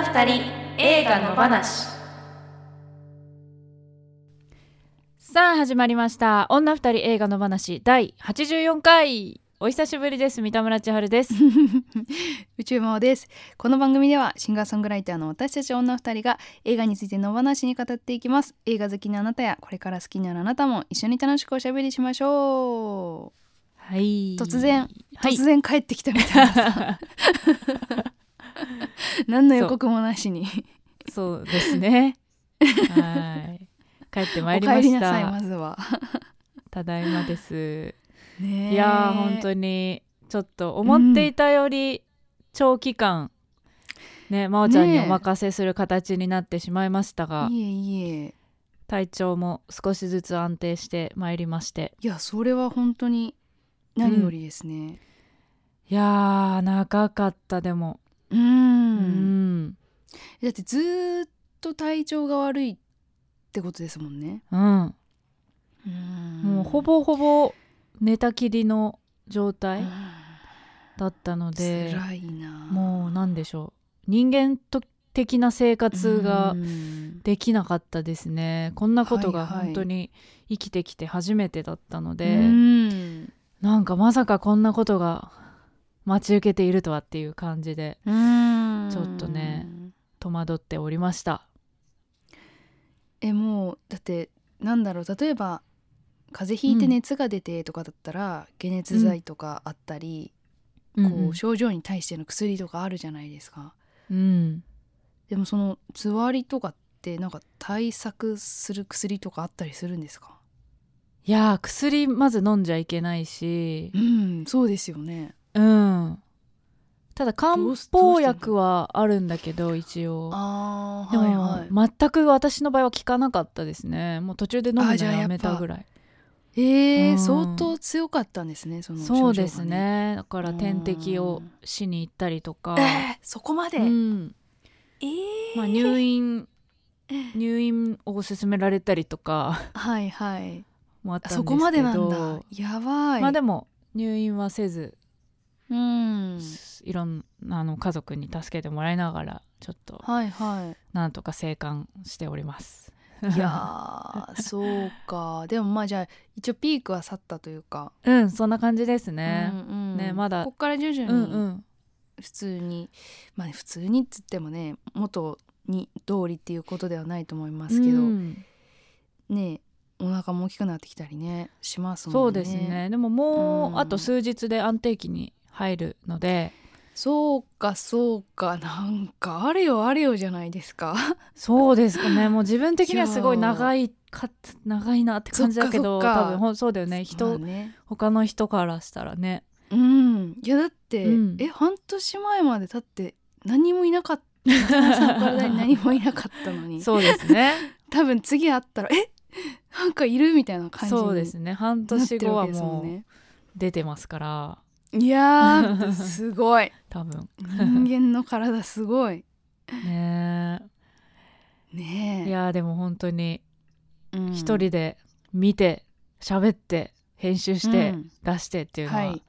女二人映画の話。さあ始まりました。女二人映画の話第84回。お久しぶりです三田村千春です。宇宙魔王です。この番組ではシンガーソングライターの私たち女二人が映画についてのお話に語っていきます。映画好きなあなたやこれから好きになるあなたも一緒に楽しくおしゃべりしましょはい。突然う、はい。突然帰ってきたみたいなさ 何の予告もなしに。そうですね。はい。帰ってまいりまお帰りしたなさいまずは。ただいまです。いやー本当にちょっと思っていたより長期間、ね真央ちゃんにお任せする形になってしまいましたが、いえいえ。体調も少しずつ安定してまいりまして。いやそれは本当に何よりですね。いやー長かったでもうん。うん。だってずーっと体調が悪いってことですもんね。うん。うん。もうほぼほぼ寝たきりの状う態ん。だったので、辛いな。もうなんでしょう。人間的な生活がうん。できなかったですね。こんなことがはいはい。本当に生きてきて初めてだったのうで、ん。なんかまさかこんなことが待ち受けているとはっていう感じでうん。ちょっとね戸惑っておりました。えもうだってなんだろう例えば風邪ひいて熱が出てとかだったら、解熱剤とかあったり、うん。こう症状に対しての薬とかあるじゃないですか。うん。でもそのつわりとかってなんか対策する薬とかあったりするんですか？いやー薬まず飲んじゃいけないし。うんそうですよねうん。ただ漢方薬はあるんだけど一応。あでも、全く私の場合は効かなかったですね。もう途中で飲むのやめたぐらい。えーうん。相当強かったんですねその症状がそうですね。だから点滴をしに行ったりとか、えーそこまで、うん。えー。まあ、入院入院を勧められたりとか。はいはい。もあったんですけど。そこまでなんだ。やばい。まあでも入院はせず、うん。いろんなあの家族に助けてもらいながらちょっとはいはなんとか生還しております。いいやー そうか。でもまあじゃあ一応ピークは去ったというか。うんそんな感じですね。うんうんねまだこっから徐々うんうにん。普通に、まあ普通にっつってもね元に通りっていうことではないと思いますけど、うん。ねお腹も大きくなってきたりねしますもんね。そうですね。でももうん。うあと数日で安定期に入るので。そうかそうか。なんかあれよあれよじゃないですか。そうですかね。もう自分的にはすごい長いか長いなって感じだけど多分ほんそうだよね。人、まあね。他の人からしたらね。うん。いやだって、うん。え半年前までだって何もいなかった。体に何もいなかったのに。そうですね。多分次会ったらえ？なんかいるみたいな感じにそうですね。半年後はももう出てますからいやーすごい。多分。人間の体すごい。ねねえ。えいやでも本当にうん。一人で見て喋って編集してうん。出してっていうのは、はい。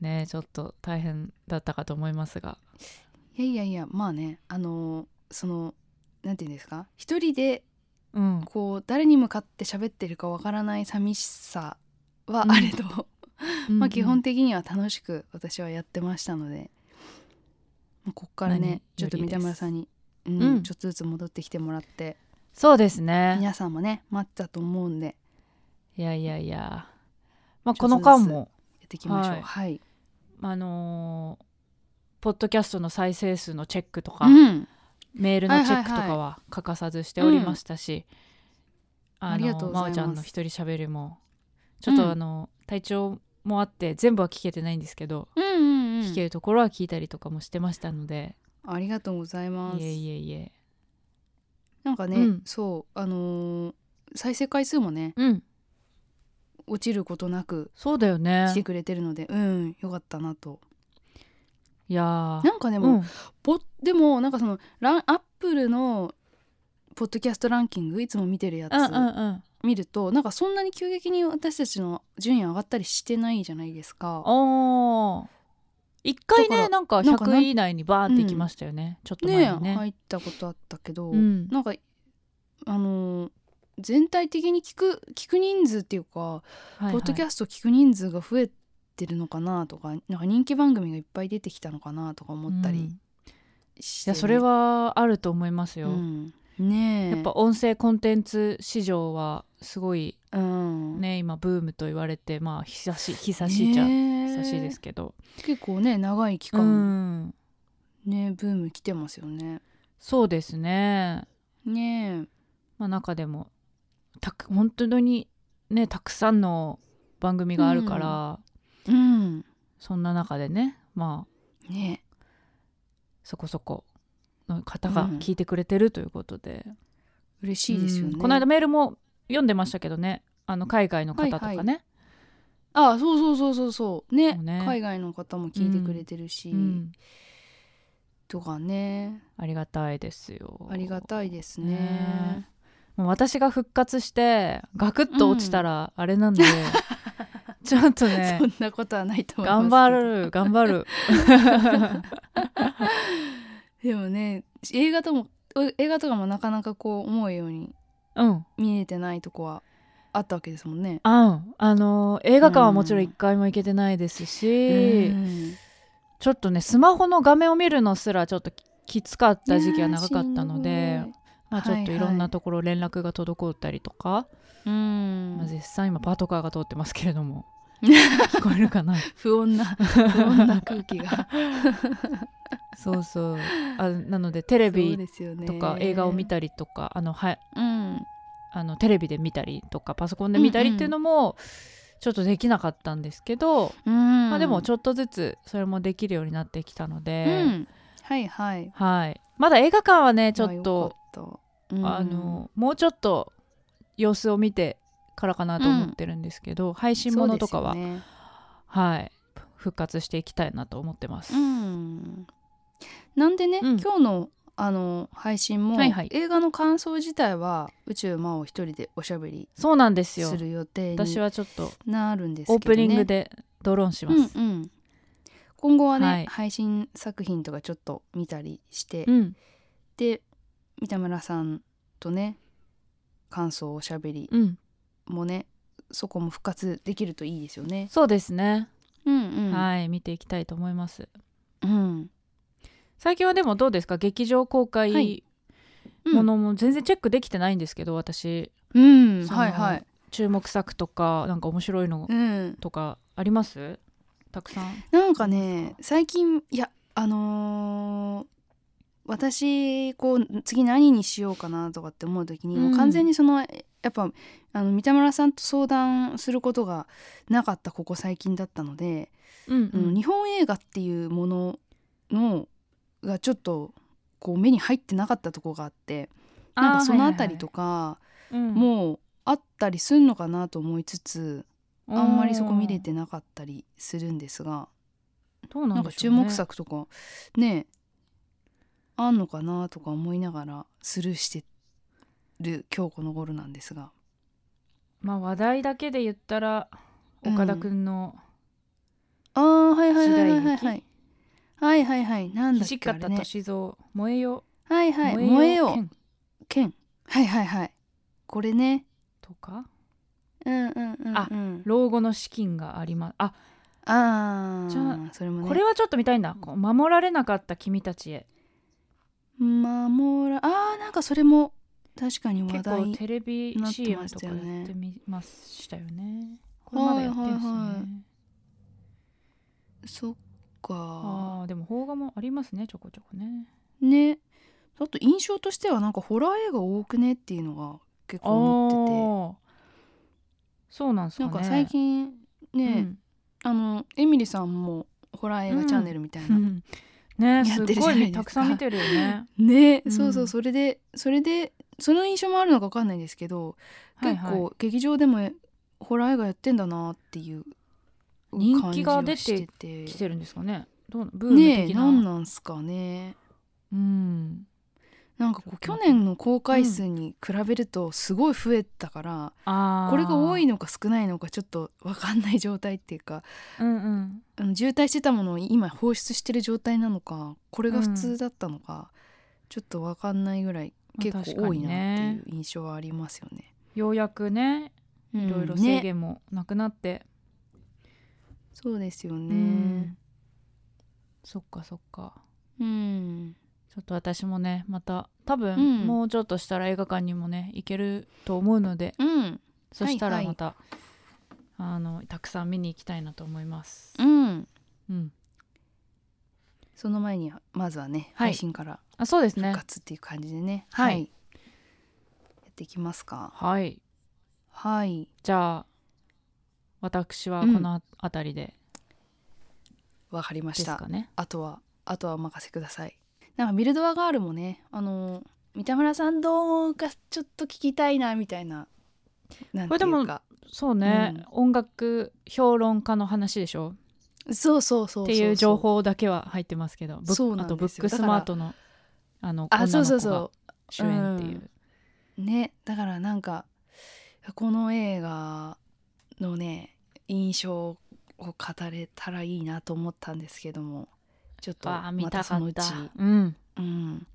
ねちょっと大変だったかと思いますが。いやいやいやまあねあのーそのなんていうんですか？一人でうん。こう誰に向かって喋ってるかわからない寂しさはあれど、まあ基本的には楽しく私はやってましたので、まあこっから何ねちょっと三田村さんに、うんうん。ちょっとずつ戻ってきてもらって。そうですね。皆さんもね待ってたと思うんで。いやいやいや。まあこの間もやっていきましょう。はい。はい、あのーポッドキャストの再生数のチェックとか、うん。メールのチェックとかは欠かさずしておりましたし、ありがとうございまおちゃんの一人喋りもちょっとうん。あの、体調もあって全部は聞けてないんですけど、うんうんうん。聞けるところは聞いたりとかもしてましたので、ありがとうございます。いえいえいえ。なんかね、うん。そうあのー再生回数もねうん。落ちることなくそうだよね。来てくれてるのでうんよかったなと。いやー。なんかでも、うん。ぼでもなんかそのランアップルのポッドキャストランキングいつも見てるやつ、うんうんうん見るとなんかそんなに急激に私たちの順位上がったりしてないじゃないですか。おー。一回ねなんかなんかな100位以内にバーンってきましたよね、ちょっと前ねにね。入ったことあったけど、うん。なんかあのー全体的に聞く聞く人数っていうか、はいはい。ポッドキャスト聞く人数が増えてるのかなとかなんか人気番組がいっぱい出てきたのかなとか思ったりうん。いやそれ、はあると思いますよ、うん、ねえ。やっぱ音声コンテンツ市場はすごいうん。ね今ブームと言われてまあ久し久しいじゃねえ久しいですけど、結構ね長い期う間、ん。ねブーム来てますよね。そうですね。ねえ。まあ中でもたく本当にねたくさんの番組があるから、うん。そんな中でねまあねそこそこの方がうん。聞いてくれてるということで、嬉しいですよね、うん。この間メールも読んでましたけどね。あの海外の方とかね、はいはあそうそうそうそうそう。ね。ね。海外の方も聞いてくれてるし、うん。とかね。ありがたいですよ。ありがたいですね。ね。もう私が復活してガクッと落ちたらあれなんで、ちょっとねそんなことはないと思います頑張る頑張る でもね映画とも映画とかもなかなかこう思うようにうん。見えてないとこはあったわけですもんね。あん。あの映画館はもちろん一回も行けてないですし、うん。ちょっとねスマホの画面を見るのすらちょっとききつかった時期が長かったので、まあ、ちょっといろんなところ連絡が滞ったりとか、うん。まあ、絶賛今パトカーが通ってますけれども聞こえるかな？不穏な不穏な空気が。そうそう。あなのでテレビとか映画を見たりとか、あのはいうん。あのテレビで見たりとかパソコンで見たりっていうのもちょっとできなかったんですけど、うん。まあ、でもちょっとずつそれもできるようになってきたので、うん。はいはい。はい、まだ映画館はねちょっあとうん。あのもうちょっと様子を見てからかなと思ってるんですけど、配信ものとかは、ね。はい。復活していきたいなと思ってます。うん。なんでね、うん。今日のあの配信も、はいはい。映画の感想自体は宇宙魔王一人でおしゃべりそうなんですよ。する予定私にはちょっとなるんですけど、ね、オープニングでドローンします。うんうん、今後はね、はい。配信作品とかちょっと見たりして、うん。で三田村さんとね感想おしゃべりうん、もねそこも復活できるといいですよね。そうですね、うんうん、はい見ていきたいと思います。うん、最近はでもどうですか？劇場公は開いものも全然チェックできてないんですけど、私。うん、はいはい、注目作とかなんか面白いのうん、とかあります？たくさん。なんかね最近いやあのー私こう次何にしようかなとかって思う時に、うん。もう完全にそのやっぱあの三田村さんと相談することがなかったここ最近だったので、うんうん。日本映画っていうもののがちょっとこう目に入ってなかったとこがあってなんかそのあたりとか、もうあったりすんのかなと思いつつあんまりそこ見れてなかったりするんですが。どうななんんか注でしょうね。目作とかねあんのかなとか思いながらスルーしてる今日この頃なんですが。まあ話題だけで言ったらうん。岡田くんのあーはいはいはいはいはいはい。はいはいはい。なんだっけあれね。歳三燃えよ。はいはい。燃えよ剣剣はいはいはい。これね。とか？うんうんうんあうん。老後の資金があります。ああじゃあーそれもね。これはちょっと見たいんだ。守られなかった君たちへ。守らあーなんかそれも確かに話題テレビ CM まとかやってみましたよね。これまだやってんすよね、はいはい。はいそっか。でも邦画もありますねちょこちょこね。ね。あと印象としてはなんかホラー映画多くねっていうのが結構思ってあーそうなんですかね。てなんか最近ね、あのエミリさんもホラー映画チャンネルみたいな、うん。ねやすってるじゃないですか。ごいたくさん見てるよね。ね、うん。そうそうそれでそれでその印象もあるのか分かんないですけど、はいはい。結構劇場でもホラー映画やってんだなっていう人気が出て感じはしてるんですかね。どうなブーム的な、何なんすかね。うん。なんかこう去年の公開数に比べるとすごい増えたから、あー。これが多いのか少ないのかちょっと分かんない状態っていうかうんうん。あの渋滞してたものを今放出してる状態なのかこれが普通だったのか、ちょっと分かんないぐらいまあ結構多いなってい確う印象はありますよね。ようやくねいろいろ制ね限もなくなって、そうですようん。ね。そっかそっか。うん、ちょっと私もねまた多分、うん。もうちょっとしたら映画館にもね行けると思うのでうん、そしたはいはい。らまた、あのたくさん見に行きたいなと思います。うん、うん、その前にはまずはね、はい。配信からあそうですね。復。活っていう感じでね、はい。やっていきますか。はい。はい、じゃあ私はこの辺りで。わかりました。ね。あとはあとはお任せください。なんかビルドアガールもね、あの三田村さんどうかちょっと聞きたいなみたいな。なんていうこれかそうね、音楽評論家の話でしょ？そうそうそうっていう情報だけは入ってますけど。あとブックスマートのあのあそうそうそ主演っていう。うねだからなんかこの映画のね印象を語れたらいいなと思ったんですけども。ちょっとまたそのうち、うん。うん、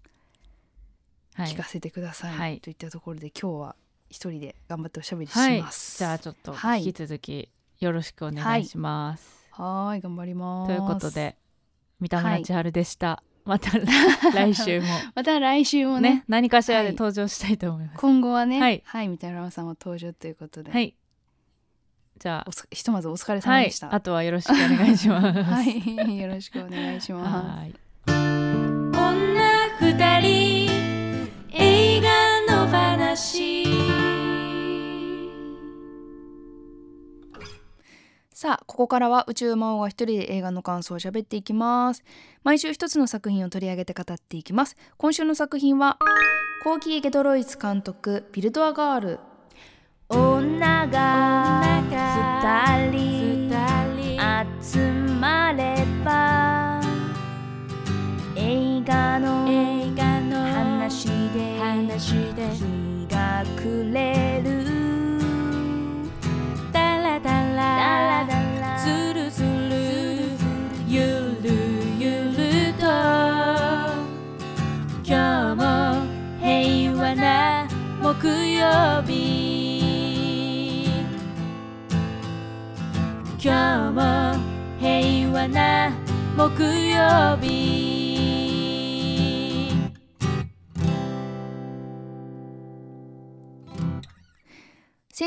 はい。聞かせてください、はい。といったところで今日は一人で頑張っておしゃべりしはい。ます。じゃあちょっとはい。引き続きよろしくお願いします。はーい頑張ります。ということで三田村千春でした。また 来週も また来週もねね何かしらではい登場したいと思います。今後はねははいい、三田村さんも登場ということで、はい。じゃおつひとまずお疲れあはい様でした。あとはよろしくお願いします。はい、よろしくお願いします。はい女二人映画の話さあここからは宇宙魔王が一人で映画の感想を喋っていきます。毎週一つの作品を取り上げて語っていきます。今週の作品はコーキー・ゲドロイツ監督ビルドアガール。女が二人。曜日。今日も平和な木曜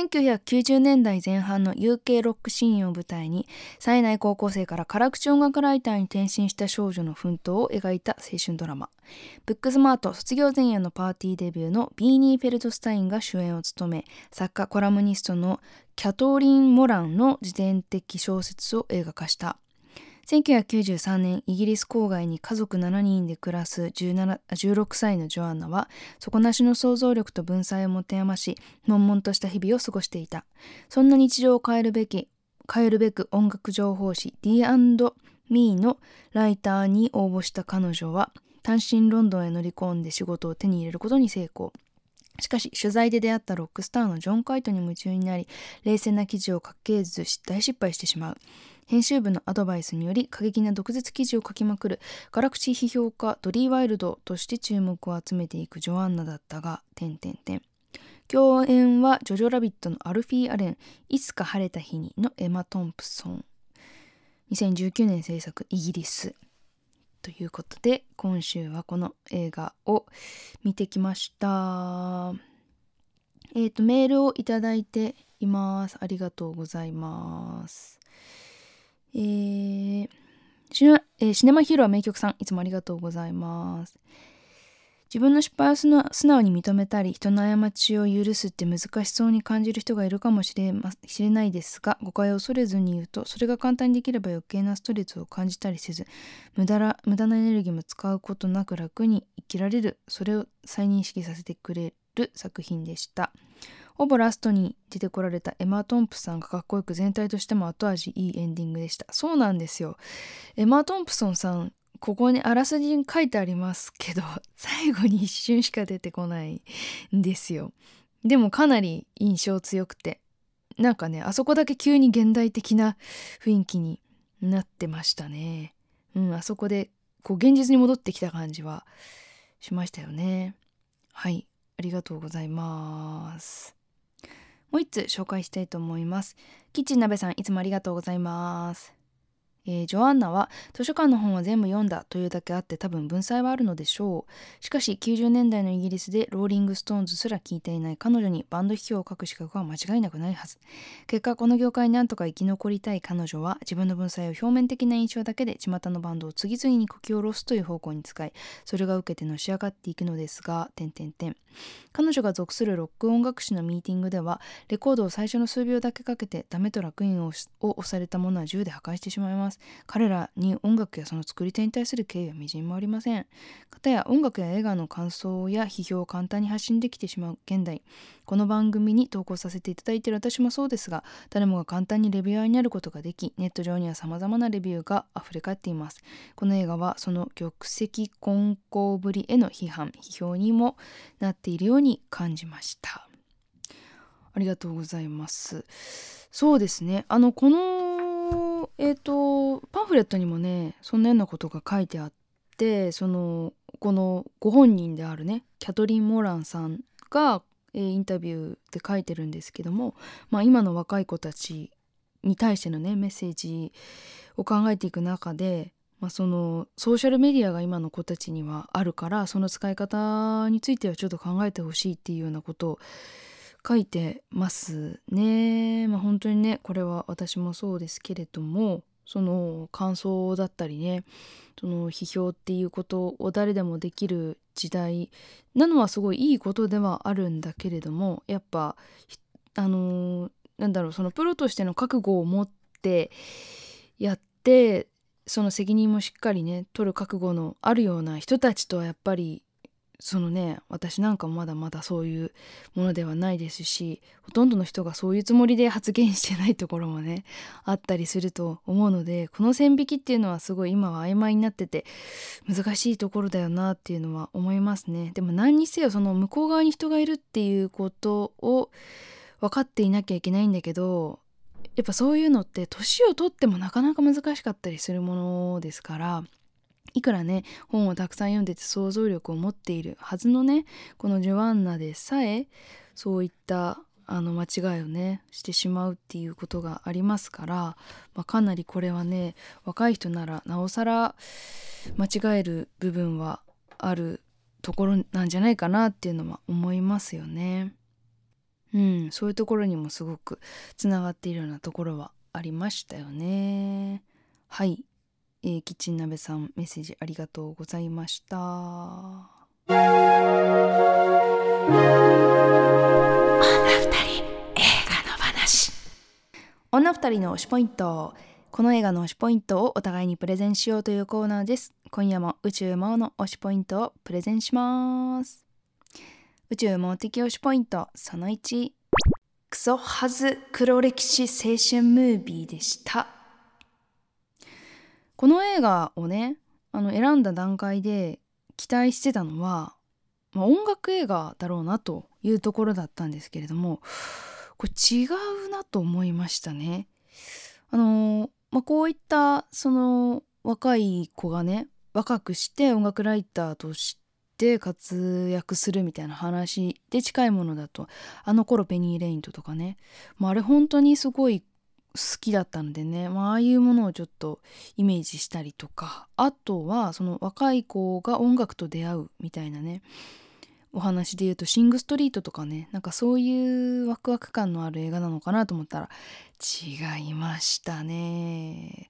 1990年代前半の UK ロックシーンを舞台に冴えない高校生から辛口音楽ライターに転身した少女の奮闘を描いた青春ドラマ。ブックスマート卒業前夜のパーティーデビューのビーニー・フェルトスタインが主演を務め作家コラムニストのキャトリン・モランの自伝的小説を映画化した。1993年イギリス郊外に家族7人で暮らす16歳のジョアンナは底なしの想像力と文才を持て余し悶々とした日々を過ごしていた。そんな日常を変えるべき変えるべく音楽情報誌 D&Me のライターに応募した彼女は単身ロンドンへ乗り込んで仕事を手に入れることに成功。しかし取材で出会ったロックスターのジョン・カイトに夢中になり冷静な記事を書けず大失敗してしまう。編集部のアドバイスにより過激な毒舌記事を書きまくる辛口批評家ドリー・ワイルドとして注目を集めていくジョアンナだったが点々点。共演はジョジョラビットのアルフィー・アレンいつか晴れた日にのエマ・トンプソン。2019年制作イギリス。ということで今週はこの映画を見てきました。えっ、とメールをいただいています。ありがとうございます。えーシネマヒーロー名曲さんいつもありがとうございます。自分の失敗を素直に認めたり人の過ちを許すって難しそうに感じる人がいるかもしれましれないですが誤解を恐れずに言うとそれが簡単にできれば余計なストレスを感じたりせず無駄ら無駄なエネルギーも使うことなく楽に生きられる。それを再認識させてくれる作品でした。ほぼラストに出てこられたエマ・トンプさんがかっこよく全体としても後味いいエンディングでした。そうなんですよ。エマ・トンプソンさんここにあらすじに書いてありますけど 最後に一瞬しか出てこないんですよ。でもかなり印象強くてなんかねあそこだけ急に現代的な雰囲気になってましたね。うんあそこでこう現実に戻ってきた感じはしましたよね。はいありがとうございます。もう一つ紹介したいと思います。キッチン鍋さんいつもありがとうございます。えー、ジョアンナは図書館の本は全部読んだというだけあって多分文才はあるのでしょう。しかし90年代のイギリスでローリング・ストーンズすら聞いていない彼女にバンド批評を書く資格は間違いなくないはず。結果この業界になんとか生き残りたい彼女は自分の文才を表面的な印象だけで巷のバンドを次々にこき下ろすという方向に使いそれが受けてのし上がっていくのですが点々点彼女が属するロック音楽誌のミーティングではレコードを最初の数秒だけかけてダメと楽印を押されたものは銃で破壊してしまいます。彼らに音楽やその作り手に対する敬意はみじんもありません。かたや音楽や映画の感想や批評を簡単に発信できてしまう現代。この番組に投稿させていただいている私もそうですが誰もが簡単にレビュアーになることができネット上には様々なレビューが溢れ返っています。この映画はその玉石混交ぶりへの批判批評にもなっているように感じました。ありがとうございます。そうですね。あのこのえ、ー、とパンフレットにもねそんなようなことが書いてあってそのこのご本人であるねキャトリン・モーランさんが、えー、インタビューで書いてるんですけども、まあ、今の若い子たちに対してのねメッセージを考えていく中で、まあ、そのソーシャルメディアが今の子たちにはあるからその使い方についてはちょっと考えてほしいっていうようなことを書いてますね。まあ、本当にねこれは私もそうですけれどもその感想だったりねその批評っていうことを誰でもできる時代なのはすごいいいことではあるんだけれどもやっぱあのー、なんだろうそのプロとしての覚悟を持ってやってその責任もしっかりね取る覚悟のあるような人たちとはやっぱりそのね私なんかまだまだそういうものではないですしほとんどの人がそういうつもりで発言してないところもねあったりすると思うのでこの線引きっていうのはすごい今は曖昧になってて難しいところだよなっていうのは思いますね。でも何にせよその向こう側に人がいるっていうことを分かっていなきゃいけないんだけどやっぱそういうのって年を取ってもなかなか難しかったりするものですからいくらね本をたくさん読んでて想像力を持っているはずのねこのジョアンナでさえそういったあの間違いをねしてしまうっていうことがありますから、まあ、かなりこれはね若い人ならなおさら間違える部分はあるところなんじゃないかなっていうのは思いますよね。うん、そういうところにもすごくつながっているようなところはありましたよね。はい、えー、キッチン鍋さんメッセージありがとうございました。女二人映画の話。女二人の推しポイント。この映画の推しポイントをお互いにプレゼンしようというコーナーです。今夜も宇宙魔王の推しポイントをプレゼンします。宇宙魔王的推しポイントその1クソハズ黒歴史青春ムービーでしたこの映画をねあの選んだ段階で期待してたのは、まあ、音楽映画だろうなというところだったんですけれどもこれ違うなと思いましたね。あのまあ、こういったその若い子がね若くして音楽ライターとして活躍するみたいな話で近いものだとあの頃ペニー・レイントとかね、まあ、あれ本当にすごい好きだったのでね、まあ、あいうものをちょっとイメージしたりとかあとはその若い子が音楽と出会うみたいなねお話で言うとシング・ストリートとかねなんかそういうワクワク感のある映画なのかなと思ったら違いましたね。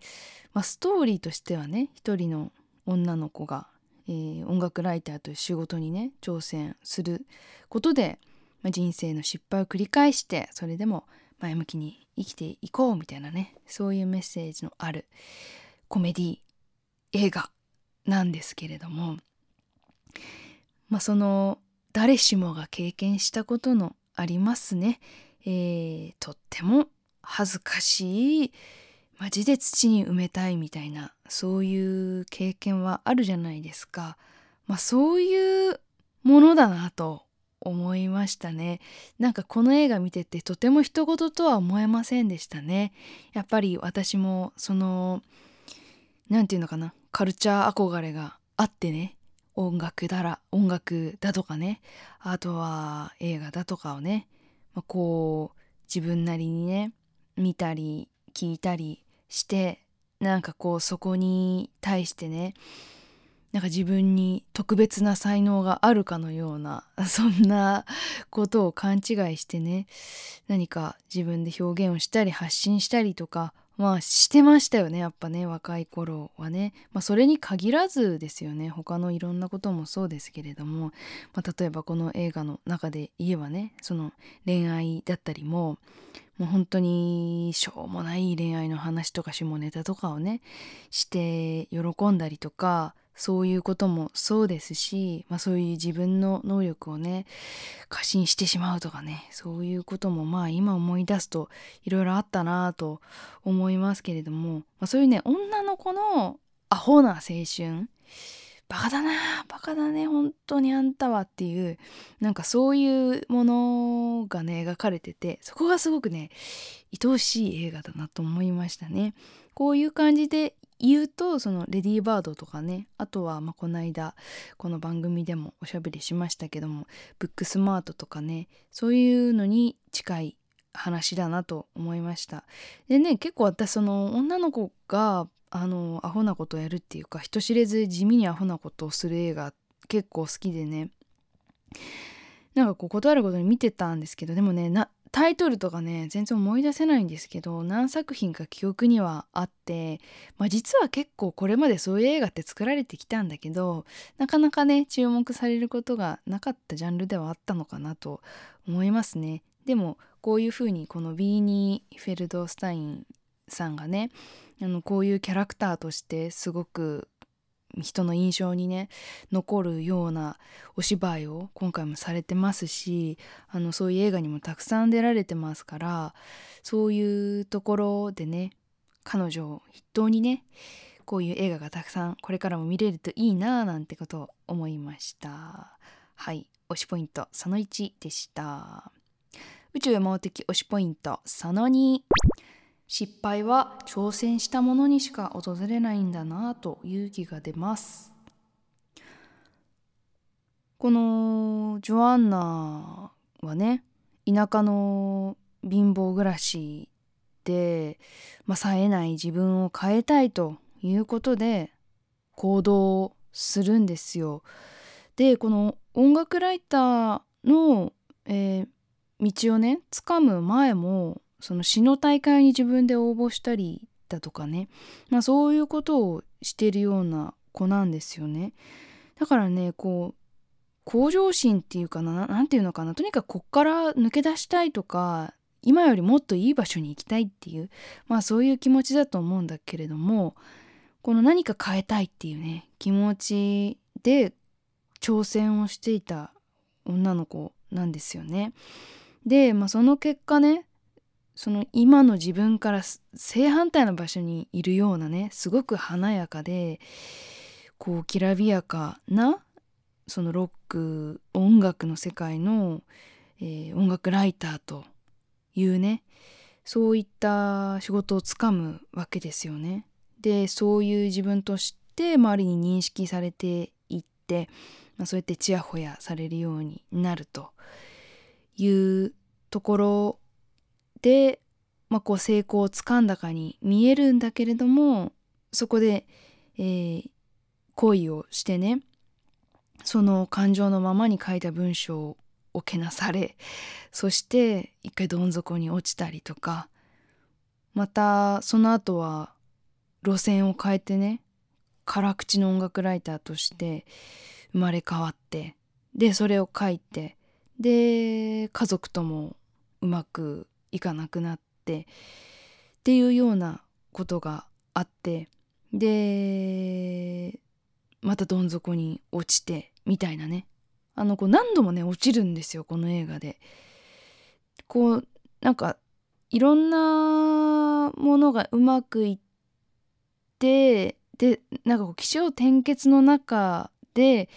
まあ、ストーリーとしてはね一人の女の子が、えー、音楽ライターという仕事にね挑戦することで、まあ、人生の失敗を繰り返してそれでも前向きに生きていこうみたいなねそういうメッセージのあるコメディ映画なんですけれどもまあその誰しもが経験したことのありますね、えー、とっても恥ずかしいマジで土に埋めたいみたいなそういう経験はあるじゃないですか。まあそういうものだなと思いましたね。なんかこの映画見ててとても人事とは思えませんでしたね。やっぱり私もその何て言うのかなカルチャー憧れがあってね音楽だら音楽だとかねあとは映画だとかをね、まあ、こう自分なりにね見たり聞いたりしてなんかこうそこに対してねなんか自分に特別な才能があるかのような そんなことを勘違いしてね何か自分で表現をしたり発信したりとかまあしてましたよねやっぱね若い頃はね、まあ、それに限らずですよね他のいろんなこともそうですけれども、まあ、例えばこの映画の中で言えばねその恋愛だったりももう本当にしょうもない恋愛の話とか下ネタとかをねして喜んだりとかそういうこともそうですし、まあ、そういう自分の能力をね過信してしまうとかねそういうこともまあ今思い出すといろいろあったなと思いますけれども、まあ、そういうね女の子のアホな青春バカだなバカだね本当にあんたはっていうなんかそういうものがね描かれててそこがすごくね愛おしい映画だなと思いましたね。こういう感じで言うとそのレディーバードとかねあとはまあこの間この番組でもおしゃべりしましたけどもブックスマートとかねそういうのに近い話だなと思いました。でね結構私その女の子があのアホなことをやるっていうか人知れず地味にアホなことをする映画結構好きでね。なんかこう断ることに見てたんですけどでもねタイトルとかね全然思い出せないんですけど何作品か記憶にはあって、まあ、実は結構これまでそういう映画って作られてきたんだけどなかなかね注目されることがなかったジャンルではあったのかなと思いますね。でもこういうふうにこのビーニー・フェルドスタインさんがねあのこういうキャラクターとしてすごく人の印象にね残るようなお芝居を今回もされてますしあのそういう映画にもたくさん出られてますからそういうところでね彼女を筆頭にねこういう映画がたくさんこれからも見れるといいなぁなんてことを思いました。はい推しポイントその1でした。宇宙魔王的推しポイントその2失敗は挑戦したものにしか訪れないんだなと勇気が出ますこのジョアンナはね田舎の貧乏暮らしで、まあ、冴えない自分を変えたいということで行動するんですよ。でこの音楽ライターの、えー、道をね掴む前もその詩の大会に自分で応募したりだとかね、まあ、そういうことをしてるような子なんですよね。だからねこう向上心っていうかな何て言うのかなとにかくこっから抜け出したいとか今よりもっといい場所に行きたいっていうまあそういう気持ちだと思うんだけれどもこの何か変えたいっていうね気持ちで挑戦をしていた女の子なんですよね。で、まあ、その結果ねその今の自分から正反対の場所にいるようなねすごく華やかでこうきらびやかなそのロック音楽の世界の、えー、音楽ライターというねそういった仕事をつかむわけですよね。でそういう自分として周りに認識されていって、まあ、そうやってちやほやされるようになるというところで、まあ、こう成功をつかんだかに見えるんだけれどもそこで、えー、恋をしてねその感情のままに書いた文章をけなされそして一回どん底に落ちたりとかまたその後は路線を変えてね辛口の音楽ライターとして生まれ変わってでそれを書いてで家族ともうまくいかなくなってっていうようなことがあってでまたどん底に落ちてみたいなねあのこう何度もね落ちるんですよこの映画で。こうなんかいろんなものがうまくいってでなんかこう起承転結の中で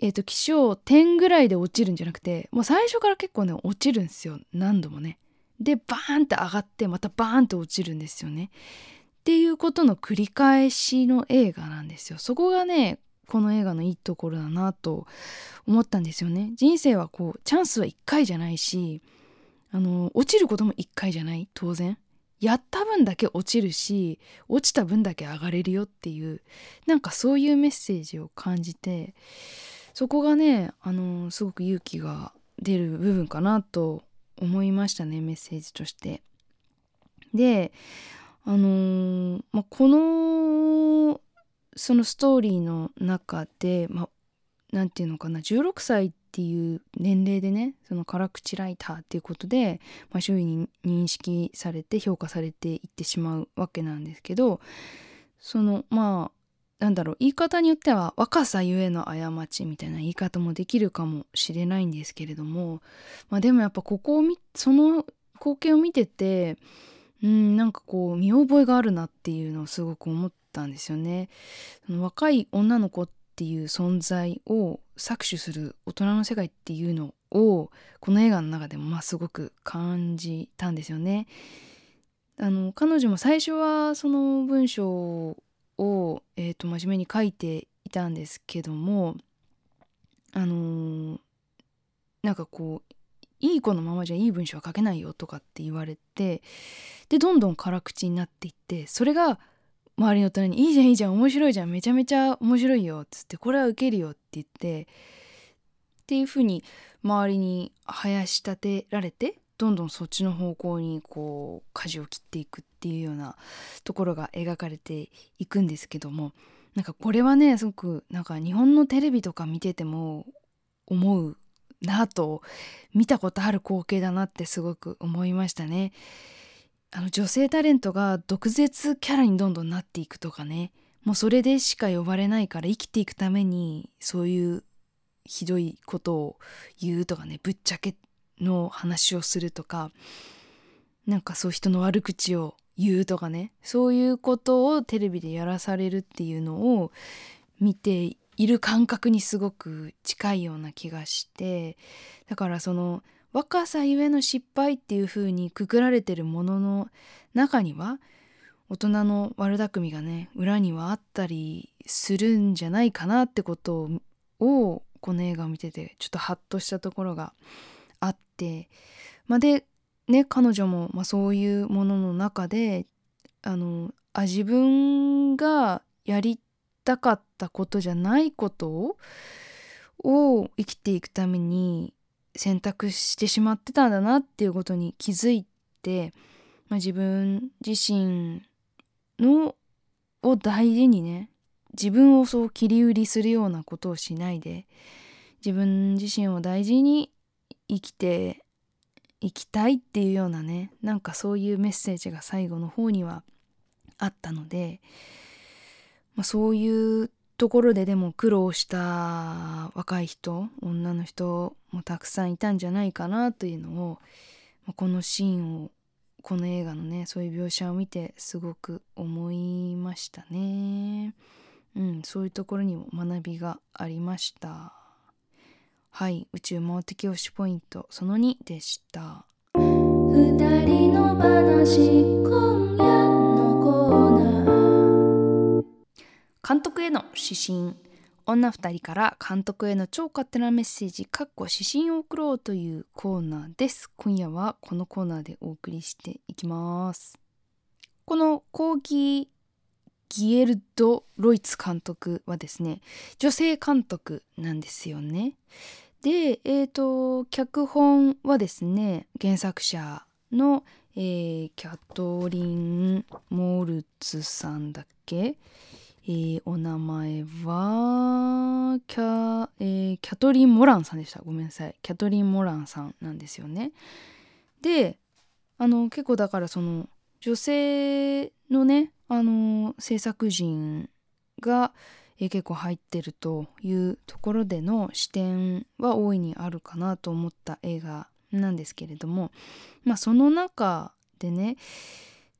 えー、と起承点ぐらいで落ちるんじゃなくてもう最初から結構ね落ちるんですよ何度もね。でバーンって上がってまたバーンって落ちるんですよね。っていうことの繰り返しの映画なんですよ。そこがねこの映画のいいところだなと思ったんですよね。人生はこうチャンスは1回じゃないしあの落ちることも1回じゃない当然。やった分だけ落ちるし落ちた分だけ上がれるよっていうなんかそういうメッセージを感じてそこがねあのすごく勇気が出る部分かなと思いましたねメッセージとして。であのー、まあ、このそのストーリーの中でまあ、て言うのかな16歳っていう年齢でねその辛口ライターっていうことで、まあ、周囲に認識されて評価されていってしまうわけなんですけどそのまあなんだろう言い方によっては若さゆえの過ちみたいな言い方もできるかもしれないんですけれども、まあ、でもやっぱここを見その光景を見ててうんなんかこう見覚えがあるなっていうのをすごく思ったんですよね。その若い女の子っていう存在を搾取する大人の世界っていうのをこの映画の中でもまあすごく感じたんですよね。あの彼女も最初はその文章を、えーと、真面目に書いていたんですけどもあのー、なんかこういい子のままじゃいい文章は書けないよとかって言われてでどんどん辛口になっていってそれが周りの大人に「いいじゃんいいじゃん面白いじゃんめちゃめちゃ面白いよ」っつって「これはウケるよ」って言ってっていうふうに周りに生やし立てられてどんどんそっちの方向にこう舵を切っていくっていうようなところが描かれていくんですけどもなんかこれはねすごくなんか日本のテレビとか見てても思うなと見たことある光景だなってすごく思いましたね。あの女性タレントが毒舌キャラにどんどんなっていくとかねもうそれでしか呼ばれないから生きていくためにそういうひどいことを言うとかねぶっちゃけの話をするとかなんかそう人の悪口を言うとかね。そういうことをテレビでやらされるっていうのを見ている感覚にすごく近いような気がして。だからその若さゆえの失敗っていう風にくくられてるものの中には大人の悪巧みがね裏にはあったりするんじゃないかなってことをこの映画を見ててちょっとハッとしたところがあって、まあ、でね彼女も、まあ、そういうものの中であのあ自分がやりたかったことじゃないことを生きていくために選択してしまってたんだなっていうことに気づいて、まあ、自分自身のを大事にね自分をそう切り売りするようなことをしないで自分自身を大事に生きていきたいっていうようなねなんかそういうメッセージが最後の方にはあったので、まあ、そういうところででも苦労した若い人女の人もたくさんいたんじゃないかなというのを、まあ、このシーンをこの映画のねそういう描写を見てすごく思いましたね。うん、そういうところにも学びがありました。はい宇宙盲的推しポイントその2でした。二人の話今夜のコーナー監督への指針。女二人から監督への超勝手なメッセージかっこ指針を送ろうというコーナーです。今夜はこのコーナーでお送りしていきます。このコーギーギエルド・ロイツ監督はですね女性監督なんですよね。で、えーと、脚本はですね原作者の、えー、キャトリン・モルツさんだっけ、えー、お名前はキャ,、えー、キャトリン・モランさんでした。ごめんなさい。キャトリン・モランさんなんですよね。であの結構だからその女性のねあの制作陣が、結構入ってるというところでの視点は大いにあるかなと思った映画なんですけれどもまあその中でね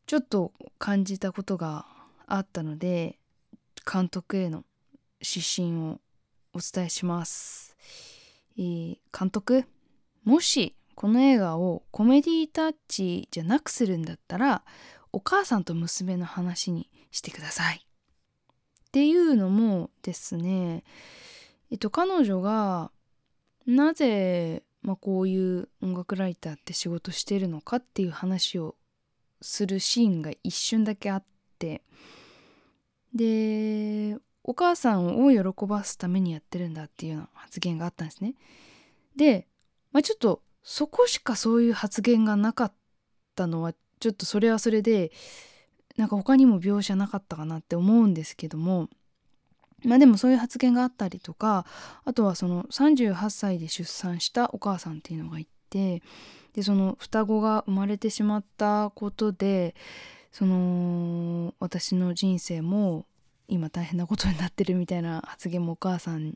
ちょっと感じたことがあったので監督への指針をお伝えします、えー、監督もしこの映画をコメディタッチじゃなくするんだったらお母さんと娘の話にしてください。っていうのもですねえっと彼女がなぜ、まあ、こういう音楽ライターって仕事してるのかっていう話をするシーンが一瞬だけあってでお母さんを喜ばすためにやってるんだっていうような発言があったんですね。で、まあ、ちょっとそこしかそういう発言がなかったのはちょっとそれはそれでなんか他にも描写なかったかなって思うんですけども。まあでもそういう発言があったりとかあとはその38歳で出産したお母さんっていうのがいてでその双子が生まれてしまったことでその私の人生も今大変なことになってるみたいな発言もお母さん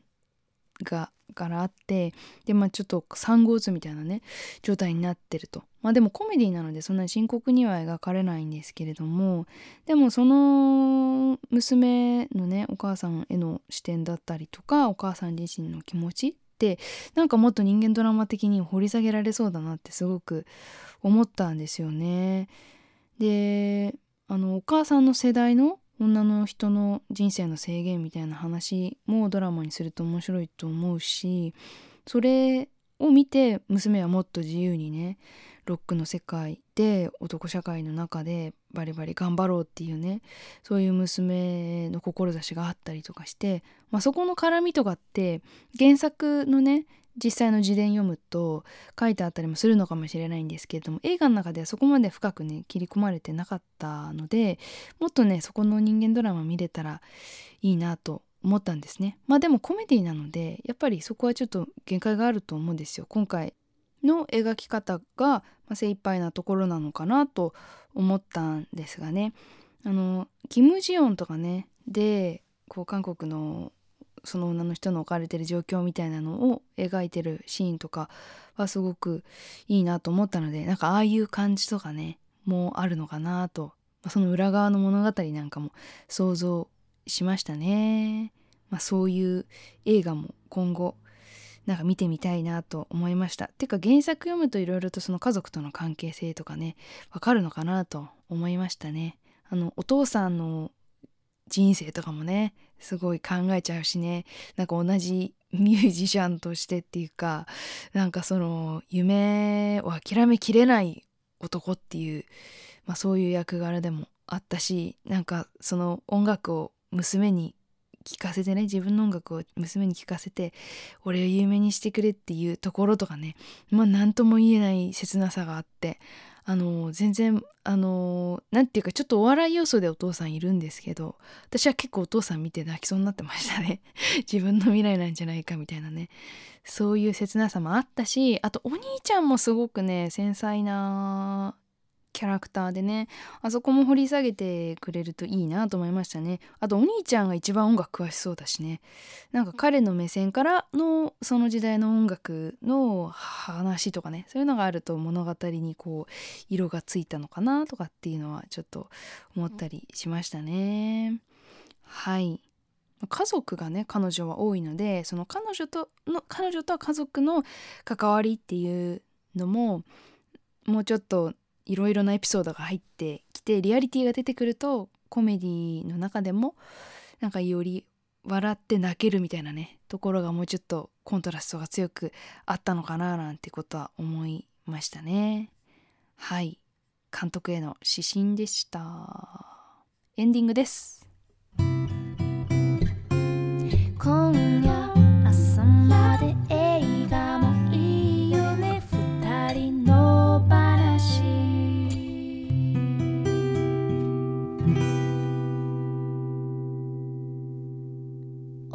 がからあってでまあちょっと産後うつみたいなね状態になってるとまあでもコメディなのでそんなに深刻には描かれないんですけれどもでもその娘のねお母さんへの視点だったりとかお母さん自身の気持ちってなんかもっと人間ドラマ的に掘り下げられそうだなってすごく思ったんですよね。であのお母さんの世代の女の人の人生の制限みたいな話もドラマにすると面白いと思うしそれを見て娘はもっと自由にねロックの世界で男社会の中でバリバリ頑張ろうっていうねそういう娘の志があったりとかして、まあ、そこの絡みとかって原作のね実際の自伝読むと書いてあったりもするのかもしれないんですけれども映画の中ではそこまで深くね切り込まれてなかったのでもっとねそこの人間ドラマ見れたらいいなと思ったんですね。まあでもコメディなのでやっぱりそこはちょっと限界があると思うんですよ。今回の描き方が精一杯なところなのかなと思ったんですがね。あのキム・ジヨンとかねでこう韓国のその女の人の置かれてる状況みたいなのを描いてるシーンとかはすごくいいなと思ったのでなんかああいう感じとかねもあるのかなとその裏側の物語なんかも想像しましたね。まあ、そういう映画も今後なんか見てみたいなと思いました。てか原作読むといろいろとその家族との関係性とかねわかるのかなと思いましたね。あのお父さんの人生とかもねすごい考えちゃうしね。なんか同じミュージシャンとしてっていうかなんかその夢を諦めきれない男っていう、まあ、そういう役柄でもあったしなんかその音楽を娘に聴かせてね自分の音楽を娘に聴かせて俺を有名にしてくれっていうところとかねまあ何とも言えない切なさがあってあの全然あの何て言うかちょっとお笑い要素でお父さんいるんですけど私は結構お父さん見て泣きそうになってましたね。自分の未来なんじゃないかみたいなね。そういう切なさもあったしあとお兄ちゃんもすごくね繊細なキャラクターでねあそこも掘り下げてくれるといいなと思いましたね。あとお兄ちゃんが一番音楽詳しそうだしね。なんか彼の目線からのその時代の音楽の話とかねそういうのがあると物語にこう色がついたのかなとかっていうのはちょっと思ったりしましたね。はい。家族がね彼女は多いのでその彼女との彼女と家族の関わりっていうのももうちょっといろいろなエピソードが入ってきてリアリティが出てくるとコメディの中でもなんかより笑って泣けるみたいなねところがもうちょっとコントラストが強くあったのかななんてことは思いましたね。はい。監督への指針でした。エンディングです。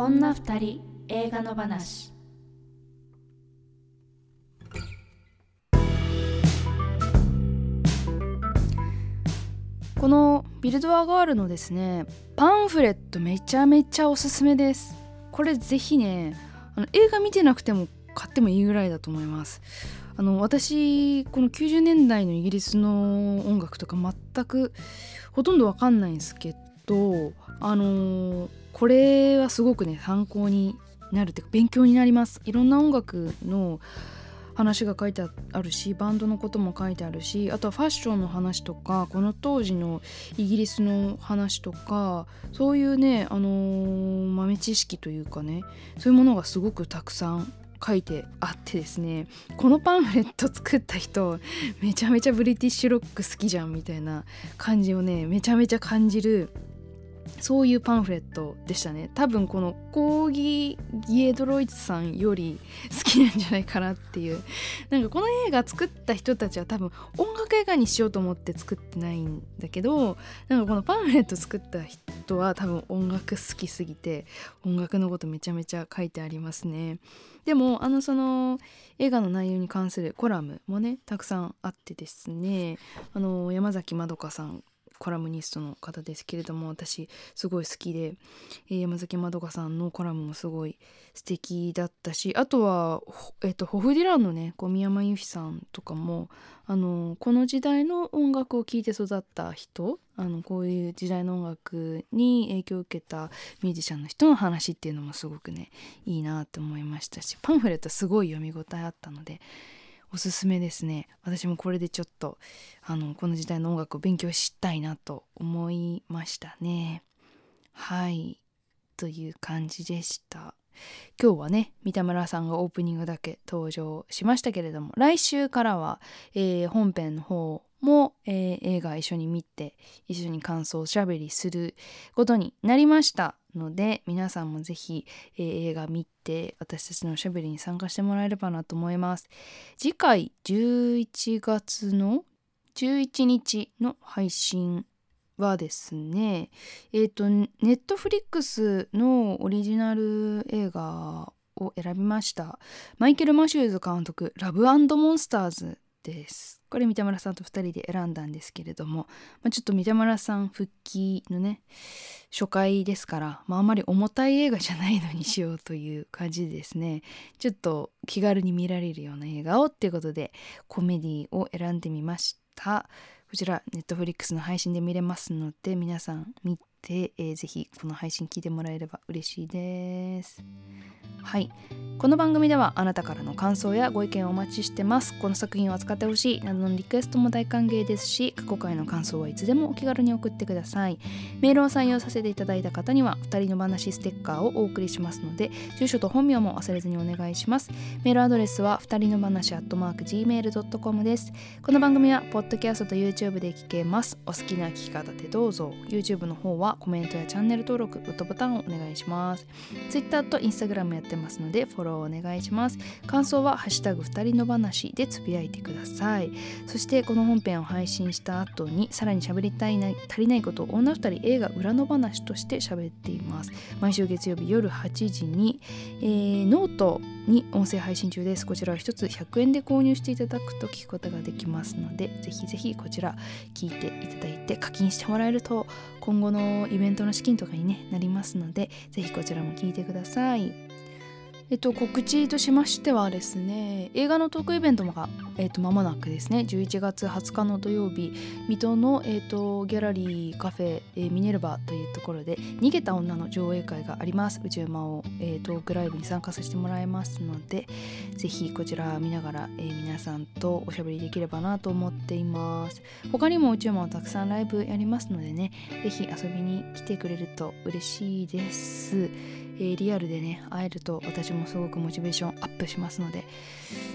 女二人映画の話。このビルドアガールのですねパンフレットめちゃめちゃおすすめです。これぜひねあの映画見てなくても買ってもいいぐらいだと思います。あの私この90年代のイギリスの音楽とか全くほとんどわかんないんですけどあのこれはすごくね参考になるっていうか勉強になります。いろんな音楽の話が書いてあるしバンドのことも書いてあるしあとはファッションの話とかこの当時のイギリスの話とかそういうね、あのー、豆知識というかねそういうものがすごくたくさん書いてあってですねこのパンフレット作った人めちゃめちゃブリティッシュロック好きじゃんみたいな感じをねめちゃめちゃ感じるそういうパンフレットでしたね。多分このコーギギエドロイツさんより好きなんじゃないかなっていう。なんかこの映画作った人たちは多分音楽映画にしようと思って作ってないんだけどなんかこのパンフレット作った人は多分音楽好きすぎて音楽のことめちゃめちゃ書いてありますね。でもあのその映画の内容に関するコラムもねたくさんあってですね。あの山崎まどかさんコラムニストの方ですけれども私すごい好きで、えー、山崎まどかさんのコラムもすごい素敵だったしあとは、えーと、ホフディランのね小宮山由紀さんとかもあのこの時代の音楽を聴いて育った人あのこういう時代の音楽に影響を受けたミュージシャンの人の話っていうのもすごくねいいなって思いましたしパンフレットすごい読み応えあったのでおすすめですね。私もこれでちょっとあのこの時代の音楽を勉強したいなと思いましたね。はい。という感じでした。今日はね三田村さんがオープニングだけ登場しましたけれども来週からは、えー、本編の方も、えー、映画一緒に見て一緒に感想をしゃべりすることになりましたので皆さんもぜひ、えー、映画見て私たちのおしゃべりに参加してもらえればなと思います。次回11月の11日の配信はですねえっ、ー、とネットフリックスのオリジナル映画を選びましたマイケル・マシューズ監督「ラブモンスターズ」です。これ三田村さんと2人で選んだんですけれども、まあ、ちょっと三田村さん復帰のね初回ですから、まあ、あまり重たい映画じゃないのにしようという感じでですね。ちょっと気軽に見られるような映画をっていうことでコメディを選んでみました。こちらネットフリックスの配信で見れますので皆さん見て、えー、ぜひこの配信聞いてもらえれば嬉しいです。はい。この番組ではあなたからの感想やご意見をお待ちしてます。この作品を扱ってほしい。などのリクエストも大歓迎ですし過去回の感想はいつでもお気軽に送ってください。メールを採用させていただいた方には2人の話ステッカーをお送りしますので住所と本名も忘れずにお願いします。メールアドレスは2人の話アットマーク Gmail.com です。この番組はポッドキャストと YouTube で聞けます。お好きな聞き方でどうぞ。YouTube の方はコメントやチャンネル登録グッドボタンをお願いします。Twitter と Instagram やってますのでフォローお願いします。感想は「ハッシュタグ二人の話」でつぶやいてください。そしてこの本編を配信した後にさらに喋りたいな足りないことを女二人映画裏の話として喋っています。毎週月曜日夜8時に、えー、ノートに音声配信中です。こちらは1つ100円で購入していただくと聞くことができますのでぜひぜひこちら聞いていただいて課金してもらえると今後のイベントの資金とかに、ね、なりますので是非こちらも聞いてください。えっと、告知としましてはですね映画のトークイベントが、えっと、間もなくですね11月20日の土曜日水戸の、えっと、ギャラリーカフェ、えー、ミネルバというところで「逃げた女」の上映会があります。宇宙魔王、えー、トークライブに参加させてもらいますのでぜひこちら見ながら、えー、皆さんとおしゃべりできればなと思っています。他にも宇宙魔王たくさんライブやりますのでねぜひ遊びに来てくれると嬉しいです。え、リアルでね会えると私もすごくモチベーションアップしますので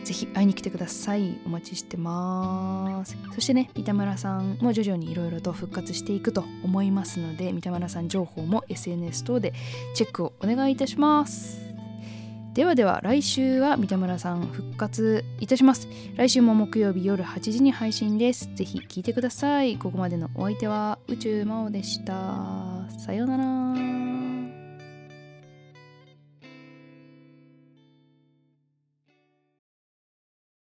ぜひ会いに来てください。お待ちしてます。そしてね三田村さんも徐々にいろいろと復活していくと思いますので三田村さん情報も SNS 等でチェックをお願いいたします。ではでは来週は三田村さん復活いたします。来週も木曜日夜8時に配信です。ぜひ聞いてください。ここまでのお相手は宇宙魔王でした。さようなら。